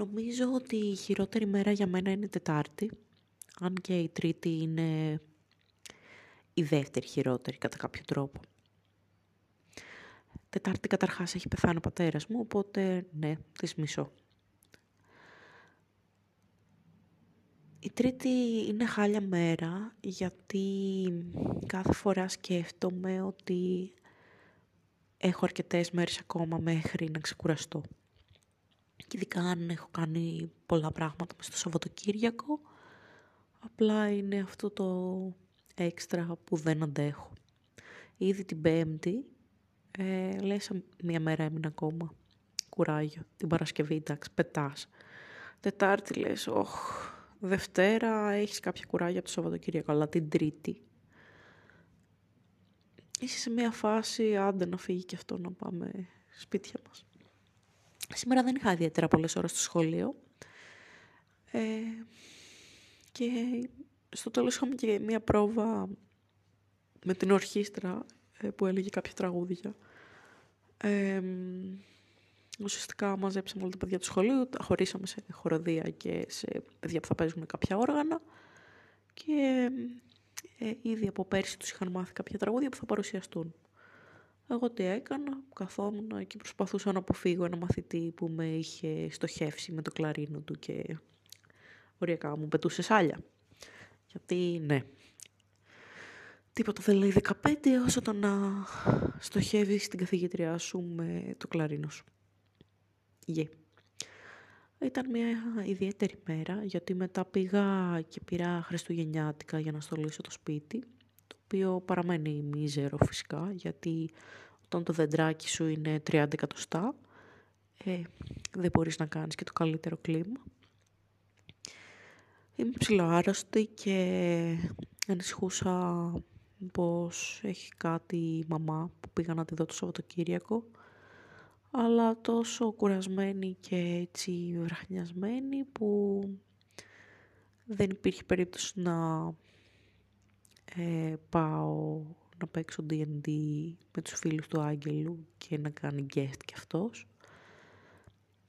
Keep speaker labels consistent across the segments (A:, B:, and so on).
A: Νομίζω ότι η χειρότερη μέρα για μένα είναι η Τετάρτη, αν και η Τρίτη είναι η δεύτερη χειρότερη κατά κάποιο τρόπο. Τετάρτη καταρχάς έχει πεθάνει ο πατέρας μου, οπότε ναι, της μισώ. Η τρίτη είναι χάλια μέρα γιατί κάθε φορά σκέφτομαι ότι έχω αρκετές μέρες ακόμα μέχρι να ξεκουραστώ. Και ειδικά αν έχω κάνει πολλά πράγματα μες στο Σαββατοκύριακο, απλά είναι αυτό το έξτρα που δεν αντέχω. Ήδη την Πέμπτη, ε, λες μία μέρα έμεινε ακόμα. Κουράγιο. Την Παρασκευή, εντάξει, πετάς. Τετάρτη λες, όχ, Δευτέρα έχεις κάποια κουράγια από το Σαββατοκύριακο, αλλά την Τρίτη είσαι σε μια φάση άντε να φύγει και αυτό να πάμε σπίτια μας. Σήμερα δεν είχα ιδιαίτερα πολλές ώρες στο σχολείο ε, και στο τέλος είχαμε και μια πρόβα με την ορχήστρα ε, που έλεγε κάποια τραγούδια. Ε, ουσιαστικά μαζέψαμε όλα τα παιδιά του σχολείου, τα χωρίσαμε σε χοροδία και σε παιδιά που θα παίζουν κάποια όργανα και ε, ήδη από πέρσι τους είχαν μάθει κάποια τραγούδια που θα παρουσιαστούν. Εγώ τι έκανα, καθόμουν και προσπαθούσα να αποφύγω ένα μαθητή που με είχε στοχεύσει με το κλαρίνο του και οριακά μου πετούσε σάλια. Γιατί ναι, τίποτα δεν λέει 15 όσο το να στοχεύεις την καθηγήτριά σου με το κλαρίνο σου. Yeah. Ήταν μια ιδιαίτερη μέρα γιατί μετά πήγα και πήρα χριστουγεννιάτικα για να στολίσω το σπίτι το οποίο παραμένει μίζερο φυσικά γιατί όταν το δεντράκι σου είναι 30 εκατοστά ε, δεν μπορείς να κάνεις και το καλύτερο κλίμα. Είμαι ψηλοάρρωστη και ανησυχούσα πως έχει κάτι η μαμά που πήγα να τη δω το Σαββατοκύριακο αλλά τόσο κουρασμένη και έτσι βραχνιασμένη που δεν υπήρχε περίπτωση να ε, πάω να παίξω D&D με τους φίλους του Άγγελου και να κάνει guest κι αυτός.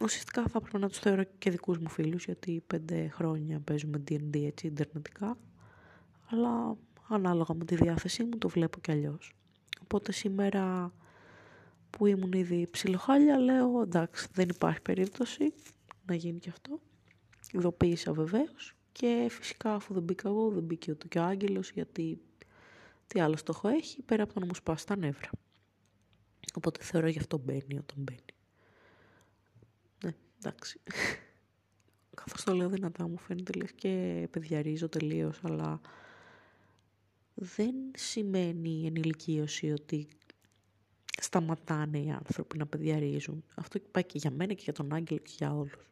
A: Ουσιαστικά θα έπρεπε να τους θεωρώ και δικούς μου φίλους γιατί πέντε χρόνια παίζουμε D&D έτσι ιντερνετικά αλλά ανάλογα με τη διάθεσή μου το βλέπω κι αλλιώς. Οπότε σήμερα που ήμουν ήδη ψιλοχάλια, λέω εντάξει δεν υπάρχει περίπτωση να γίνει και αυτό. Ειδοποίησα βεβαίως και φυσικά αφού δεν μπήκα εγώ δεν μπήκε ούτε και ο Άγγελος γιατί τι άλλο στόχο έχει πέρα από το να μου σπάσει τα νεύρα. Οπότε θεωρώ γι' αυτό μπαίνει όταν μπαίνει. Ναι, εντάξει. Καθώς το λέω δυνατά μου φαίνεται λες και παιδιαρίζω τελείως, αλλά δεν σημαίνει ενηλικίωση ότι σταματάνε οι άνθρωποι να παιδιαρίζουν. Αυτό πάει και για μένα και για τον Άγγελο και για όλους.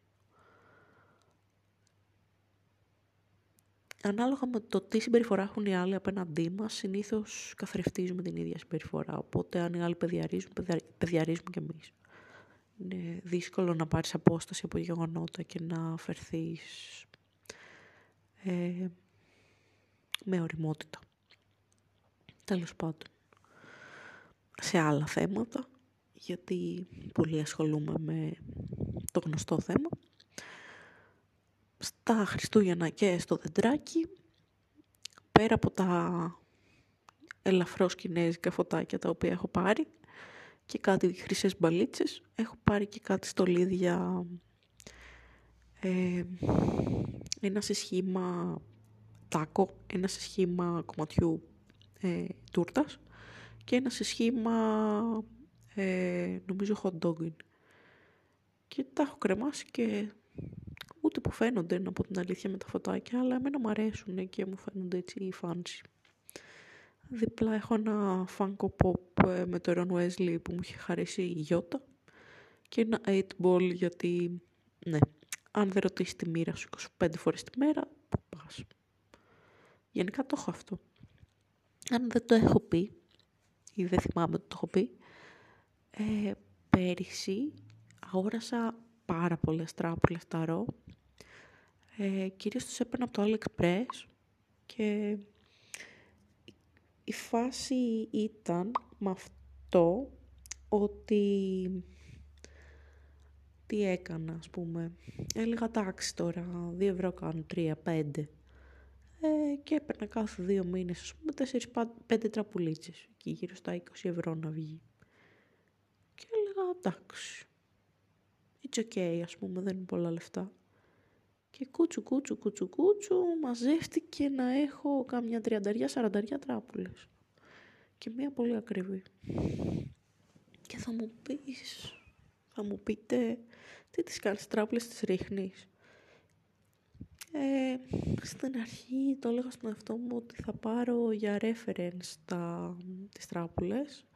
A: Ανάλογα με το τι συμπεριφορά έχουν οι άλλοι απέναντί μας, συνήθως καθρεφτίζουμε την ίδια συμπεριφορά. Οπότε, αν οι άλλοι παιδιαρίζουν, παιδιαρίζουμε κι εμείς. Είναι δύσκολο να πάρεις απόσταση από γεγονότα και να αφαιρθείς ε, με οριμότητα. Τέλος πάντων σε άλλα θέματα, γιατί πολύ ασχολούμαι με το γνωστό θέμα. Στα Χριστούγεννα και στο δεντράκι, πέρα από τα ελαφρώς κινέζικα φωτάκια τα οποία έχω πάρει και κάτι χρυσές μπαλίτσες, έχω πάρει και κάτι στολίδια, ε, ένα σε σχήμα τάκο, ένα σε σχήμα κομματιού ε, τούρτας και ένα σε σχήμα, ε, νομίζω hot dog Και τα έχω κρεμάσει και ούτε που φαίνονται, από την αλήθεια, με τα φωτάκια, αλλά εμένα μου αρέσουν και μου φαίνονται έτσι fancy. Δίπλα έχω ένα Funko Pop ε, με το Ron Wesley που μου είχε χαρίσει η Γιώτα και ένα 8 ball γιατί, ναι, αν δεν ρωτήσεις τη μοίρα σου 25 φορές τη μέρα, πού πας. Γενικά το έχω αυτό. Αν δεν το έχω πει, ή δεν θυμάμαι το έχω πει, ε, πέρυσι αγόρασα πάρα πολλές τράπουλες ταρό. Ε, κυρίως τους έπαιρνα από το AliExpress και η φάση ήταν με αυτό ότι τι έκανα, ας πούμε. Έλεγα τάξη τώρα, 2 ευρώ κάνουν, 3, 5. Ε, και έπαιρνα κάθε δύο μήνες, ας πούμε, 4-5 τραπουλίτσες. Εκεί γύρω στα 20 ευρώ να βγει. Και έλεγα, εντάξει, it's okay, ας πούμε, δεν είναι πολλά λεφτά. Και κούτσου, κούτσου, κούτσου, κούτσου, μαζεύτηκε να έχω κάμια τριανταριά, σαρανταριά τράπουλες. Και μία πολύ ακριβή. Και θα μου πεις, θα μου πείτε, τι τις κάνεις τράπουλες, τις ρίχνεις; Ε, στην αρχή το έλεγα στον εαυτό μου ότι θα πάρω για reference τα, τις τράπουλες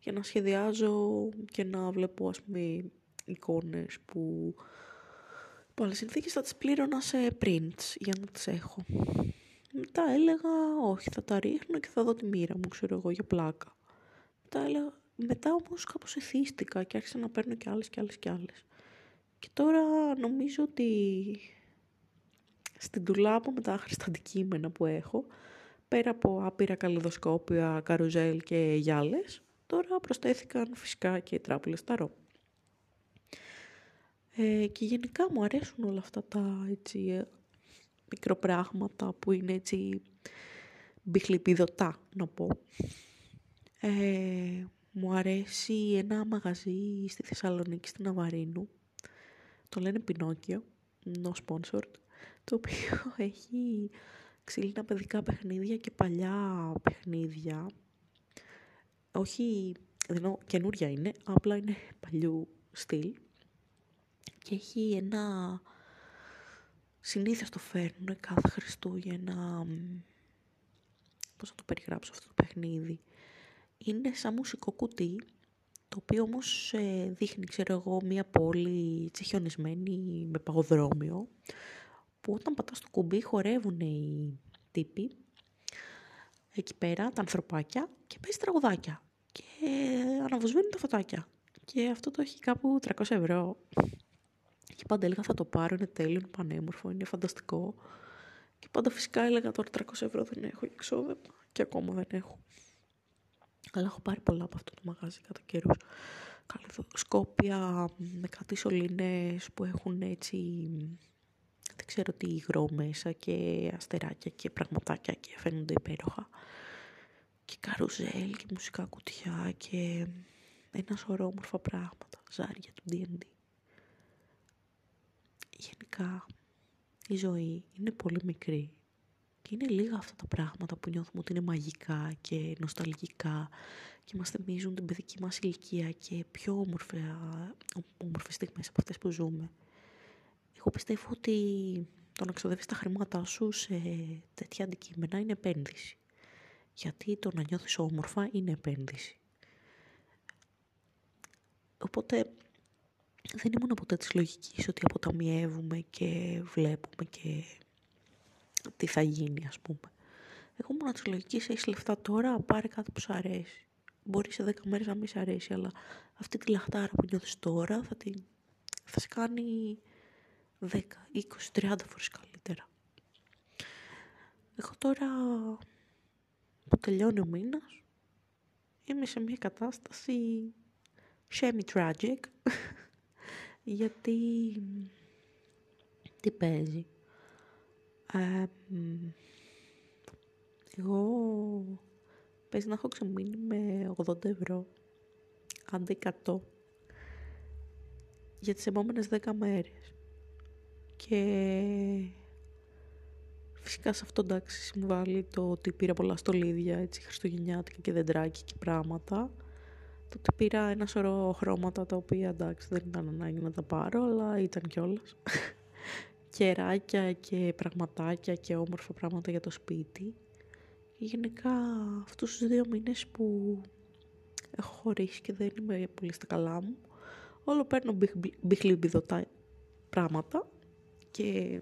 A: για να σχεδιάζω και να βλέπω ας πούμε εικόνες που υπό άλλες συνθήκες θα τις πλήρωνα σε prints για να τις έχω. Μετά έλεγα όχι θα τα ρίχνω και θα δω τη μοίρα μου ξέρω εγώ για πλάκα. Μετά, έλεγα, μετά όμως κάπως εθίστηκα και άρχισα να παίρνω και άλλες και άλλες και άλλες. Και τώρα νομίζω ότι στην τουλάπα με τα άχρηστα αντικείμενα που έχω, πέρα από άπειρα καλλιδοσκόπια, καρουζέλ και γυάλες, τώρα προσθέθηκαν φυσικά και οι τράπουλες ταρό. Ε, και γενικά μου αρέσουν όλα αυτά τα έτσι, ε, μικροπράγματα που είναι έτσι μπιχλιπιδωτά να πω. Ε, μου αρέσει ένα μαγαζί στη Θεσσαλονίκη στην Αβαρίνου. Το λένε Πινόκιο, no sponsored το οποίο έχει ξύλινα παιδικά παιχνίδια και παλιά παιχνίδια. Όχι, ενώ καινούρια είναι, απλά είναι παλιού στυλ. Και έχει ένα... Συνήθως το φέρνουν κάθε Χριστούγεννα... Πώς θα το περιγράψω αυτό το παιχνίδι. Είναι σαν μουσικό κουτί, το οποίο όμως ε, δείχνει, ξέρω εγώ, μία πόλη τσεχιονισμένη με παγοδρόμιο που όταν πατάς το κουμπί χορεύουν οι τύποι εκεί πέρα, τα ανθρωπάκια και παίζει τραγουδάκια και αναβοσβήνουν τα φωτάκια. Και αυτό το έχει κάπου 300 ευρώ. Και πάντα έλεγα θα το πάρω, είναι τέλειο, είναι πανέμορφο, είναι φανταστικό. Και πάντα φυσικά έλεγα τώρα 300 ευρώ δεν έχω για εξόδεμα και ακόμα δεν έχω. Αλλά έχω πάρει πολλά από αυτό το μαγάζι κατά καιρούς. Σκόπια με κάτι σωλήνες που έχουν έτσι δεν ξέρω τι υγρό μέσα και αστεράκια και πραγματάκια και φαίνονται υπέροχα. Και καρουζέλ και μουσικά κουτιά και ένα σωρό όμορφα πράγματα, ζάρια του D&D. Γενικά η ζωή είναι πολύ μικρή και είναι λίγα αυτά τα πράγματα που νιώθουμε ότι είναι μαγικά και νοσταλγικά και μας θυμίζουν την παιδική μας ηλικία και πιο όμορφα, όμορφες στιγμές από αυτές που ζούμε. Εγώ πιστεύω ότι το να ξοδεύεις τα χρήματά σου σε τέτοια αντικείμενα είναι επένδυση. Γιατί το να νιώθεις όμορφα είναι επένδυση. Οπότε δεν ήμουν ποτέ της λογικής ότι αποταμιεύουμε και βλέπουμε και τι θα γίνει ας πούμε. Εγώ ήμουν της λογικής έχεις λεφτά τώρα, πάρε κάτι που σου αρέσει. Μπορεί σε 10 μέρες να μην σου αρέσει, αλλά αυτή τη λαχτάρα που νιώθεις τώρα θα, την, θα σε κάνει 10, 20, 30 φορές καλύτερα. Εγώ τώρα που τελειώνει ο μήνας είμαι σε μια κατάσταση semi-tragic γιατί τι παίζει; Ε, εγώ παίζει να έχω ξεμείνει με 80 ευρώ αντί 100 για τις επόμενες 10 μέρες. Και φυσικά σε αυτό εντάξει συμβάλλει το ότι πήρα πολλά στολίδια, έτσι χριστουγεννιάτικα και δεντράκι και πράγματα. Το ότι πήρα ένα σωρό χρώματα τα οποία εντάξει δεν ήταν ανάγκη να τα πάρω, αλλά ήταν κιόλας. Κεράκια και πραγματάκια και όμορφα πράγματα για το σπίτι. Και γενικά αυτούς τους δύο μήνες που έχω χωρίσει και δεν είμαι πολύ στα καλά μου, όλο παίρνω μπιχλιμπιδωτά πράγματα και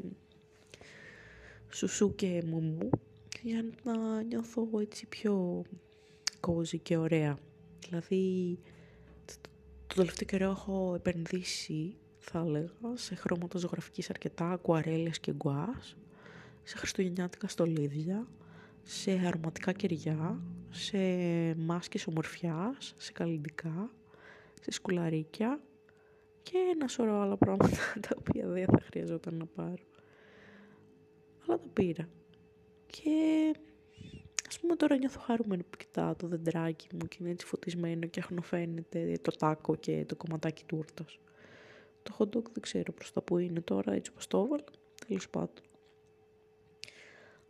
A: σουσού και μουμού για να νιώθω έτσι πιο κόζι και ωραία. Δηλαδή, το τελευταίο καιρό έχω επενδύσει, θα έλεγα, σε χρώματα ζωγραφικής αρκετά, ακουαρέλες και γκουάς, σε χριστουγεννιάτικα στολίδια, σε αρωματικά κεριά, σε μάσκες ομορφιάς, σε καλλιντικά, σε σκουλαρίκια και ένα σωρό άλλα πράγματα τα οποία δεν θα χρειαζόταν να πάρω. Αλλά τα πήρα. Και ας πούμε τώρα νιώθω χαρούμενη που κοιτάω το δεντράκι μου και είναι έτσι φωτισμένο και αχνοφαίνεται το τάκο και το κομματάκι τούρτας. Το hot dog δεν ξέρω προς τα που είναι τώρα, έτσι όπως το έβαλα, τέλος πάντων.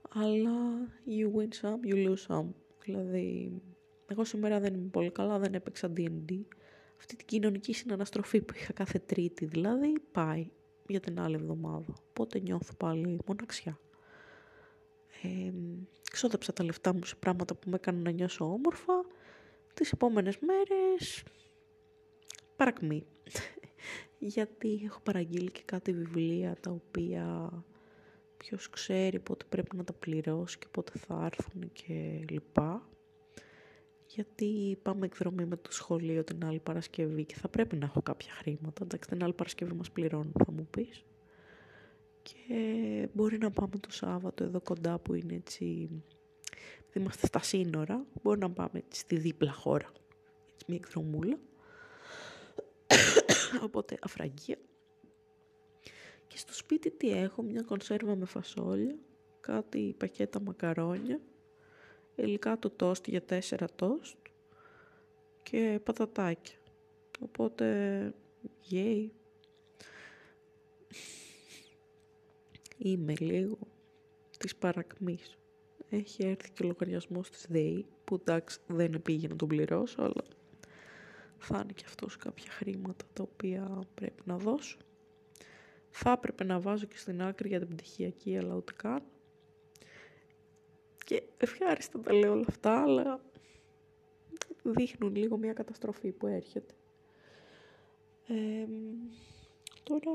A: Αλλά you win some, you lose some. Δηλαδή, εγώ σήμερα δεν είμαι πολύ καλά, δεν έπαιξα D&D. Αυτή την κοινωνική συναναστροφή που είχα κάθε τρίτη, δηλαδή, πάει για την άλλη εβδομάδα. Οπότε νιώθω πάλι μοναξιά. Ε, ξόδεψα τα λεφτά μου σε πράγματα που με έκαναν να νιώσω όμορφα. Τις επόμενες μέρες παρακμή. Γιατί έχω παραγγείλει και κάτι βιβλία τα οποία ποιος ξέρει πότε πρέπει να τα πληρώσει και πότε θα έρθουν και λοιπά. Γιατί πάμε εκδρομή με το σχολείο την άλλη Παρασκευή και θα πρέπει να έχω κάποια χρήματα. Εντάξει, την άλλη Παρασκευή μας πληρώνουν, θα μου πεις. Και μπορεί να πάμε το Σάββατο εδώ κοντά που είναι έτσι... Είμαστε στα σύνορα, μπορεί να πάμε έτσι στη δίπλα χώρα. Έτσι μια εκδρομούλα. Οπότε αφραγία. Και στο σπίτι τι έχω, μια κονσέρβα με φασόλια, κάτι πακέτα μακαρόνια, υλικά του τόστ για τέσσερα τόστ και πατατάκια. Οπότε, γέι. Είμαι λίγο της παρακμής. Έχει έρθει και ο λογαριασμός της ΔΕΗ, που εντάξει δεν πήγε να τον πληρώσω, αλλά φάνηκε αυτός κάποια χρήματα τα οποία πρέπει να δώσω. Θα έπρεπε να βάζω και στην άκρη για την πτυχιακή, αλλά ούτε καν. Και ευχάριστα τα λέω όλα αυτά, αλλά δείχνουν λίγο μια καταστροφή που έρχεται. τώρα,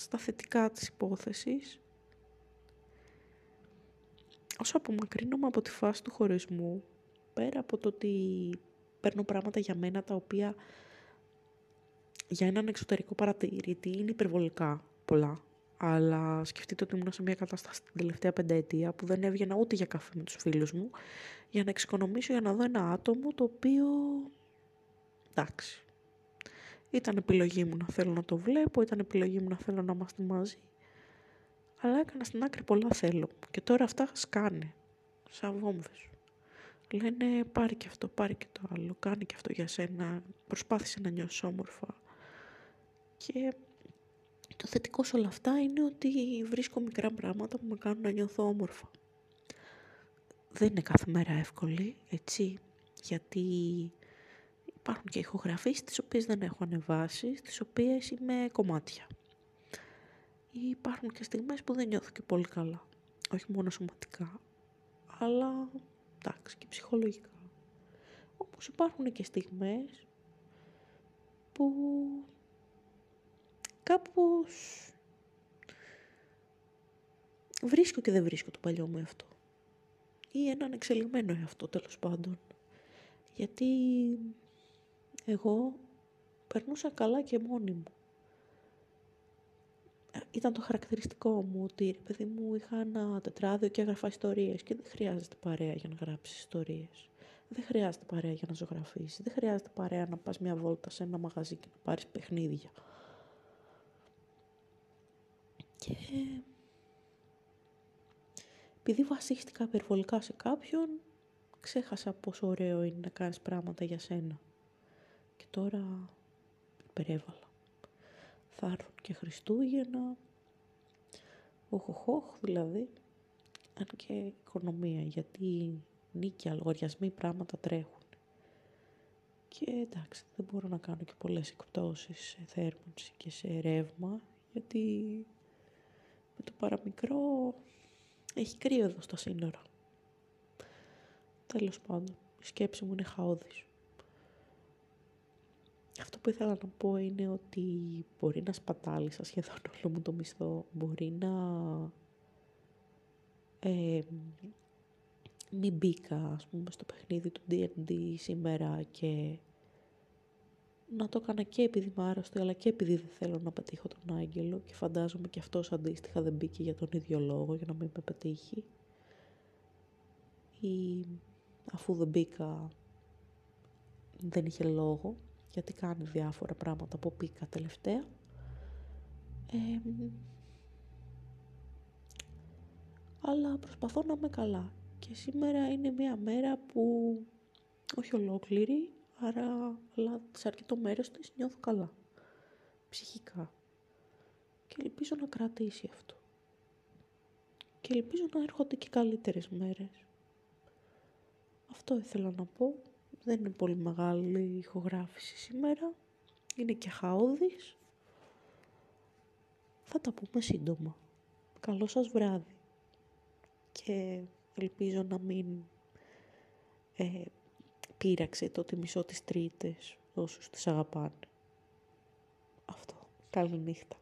A: στα θετικά της υπόθεσης, όσο απομακρύνομαι από τη φάση του χωρισμού, πέρα από το ότι παίρνω πράγματα για μένα τα οποία για έναν εξωτερικό παρατηρητή είναι υπερβολικά πολλά. Αλλά σκεφτείτε ότι ήμουν σε μια κατάσταση την τελευταία πενταετία που δεν έβγαινα ούτε για καφέ με τους φίλους μου για να εξοικονομήσω για να δω ένα άτομο το οποίο... εντάξει. Ήταν επιλογή μου να θέλω να το βλέπω, ήταν επιλογή μου να θέλω να είμαστε μαζί. Αλλά έκανα στην άκρη πολλά θέλω. Και τώρα αυτά σκάνε. Σαν βόμβες. Λένε πάρει και αυτό, πάρει και το άλλο, κάνει και αυτό για σένα, προσπάθησε να νιώσεις όμορφα. Και το θετικό σε όλα αυτά είναι ότι βρίσκω μικρά πράγματα που με κάνουν να νιώθω όμορφα. Δεν είναι κάθε μέρα εύκολη, έτσι, γιατί υπάρχουν και ηχογραφίες τις οποίες δεν έχω ανεβάσει, στις οποίες είμαι κομμάτια. Υπάρχουν και στιγμές που δεν νιώθω και πολύ καλά. Όχι μόνο σωματικά, αλλά εντάξει και ψυχολογικά. Όπως υπάρχουν και στιγμές που κάπως βρίσκω και δεν βρίσκω το παλιό μου εαυτό. Ή έναν εξελιγμένο εαυτό τέλος πάντων. Γιατί εγώ περνούσα καλά και μόνη μου. Ήταν το χαρακτηριστικό μου ότι ρε παιδί μου είχα ένα τετράδιο και έγραφα ιστορίες και δεν χρειάζεται παρέα για να γράψεις ιστορίες. Δεν χρειάζεται παρέα για να ζωγραφίσεις. Δεν χρειάζεται παρέα να πας μια βόλτα σε ένα μαγαζί και να πάρεις παιχνίδια. Και επειδή βασίστηκα υπερβολικά σε κάποιον, ξέχασα πόσο ωραίο είναι να κάνεις πράγματα για σένα. Και τώρα υπερέβαλα. Θα έρθουν και Χριστούγεννα, οχοχοχ δηλαδή, αν και οικονομία, γιατί νίκια, λογαριασμοί, πράγματα τρέχουν. Και εντάξει, δεν μπορώ να κάνω και πολλές εκπτώσεις σε θέρμανση και σε ρεύμα, γιατί με το παραμικρό έχει κρύο εδώ στα σύνορα. Τέλος πάντων, η σκέψη μου είναι χαόδης. Αυτό που ήθελα να πω είναι ότι μπορεί να σπατάλησα σχεδόν όλο μου το μισθό. Μπορεί να ε, μην μπήκα, ας πούμε, στο παιχνίδι του D&D σήμερα και να το έκανα και επειδή είμαι άρρωστη, αλλά και επειδή δεν θέλω να πετύχω τον άγγελο και φαντάζομαι και αυτός αντίστοιχα δεν μπήκε για τον ίδιο λόγο, για να μην με πετύχει. Ή αφού δεν μπήκα, δεν είχε λόγο. Γιατί κάνει διάφορα πράγματα που πήκα τελευταία. αλλά προσπαθώ να είμαι καλά. Και σήμερα είναι μια μέρα που, όχι ολόκληρη, άρα, αλλά σε αρκετό μέρος της νιώθω καλά. Ψυχικά. Και ελπίζω να κρατήσει αυτό. Και ελπίζω να έρχονται και καλύτερες μέρες. Αυτό ήθελα να πω. Δεν είναι πολύ μεγάλη η ηχογράφηση σήμερα. Είναι και χαόδης. Θα τα πούμε σύντομα. Καλό σας βράδυ. Και ελπίζω να μην ε, πείραξε το ότι μισώ τις τρίτες όσους τις αγαπάνε. Αυτό. Καλή νύχτα.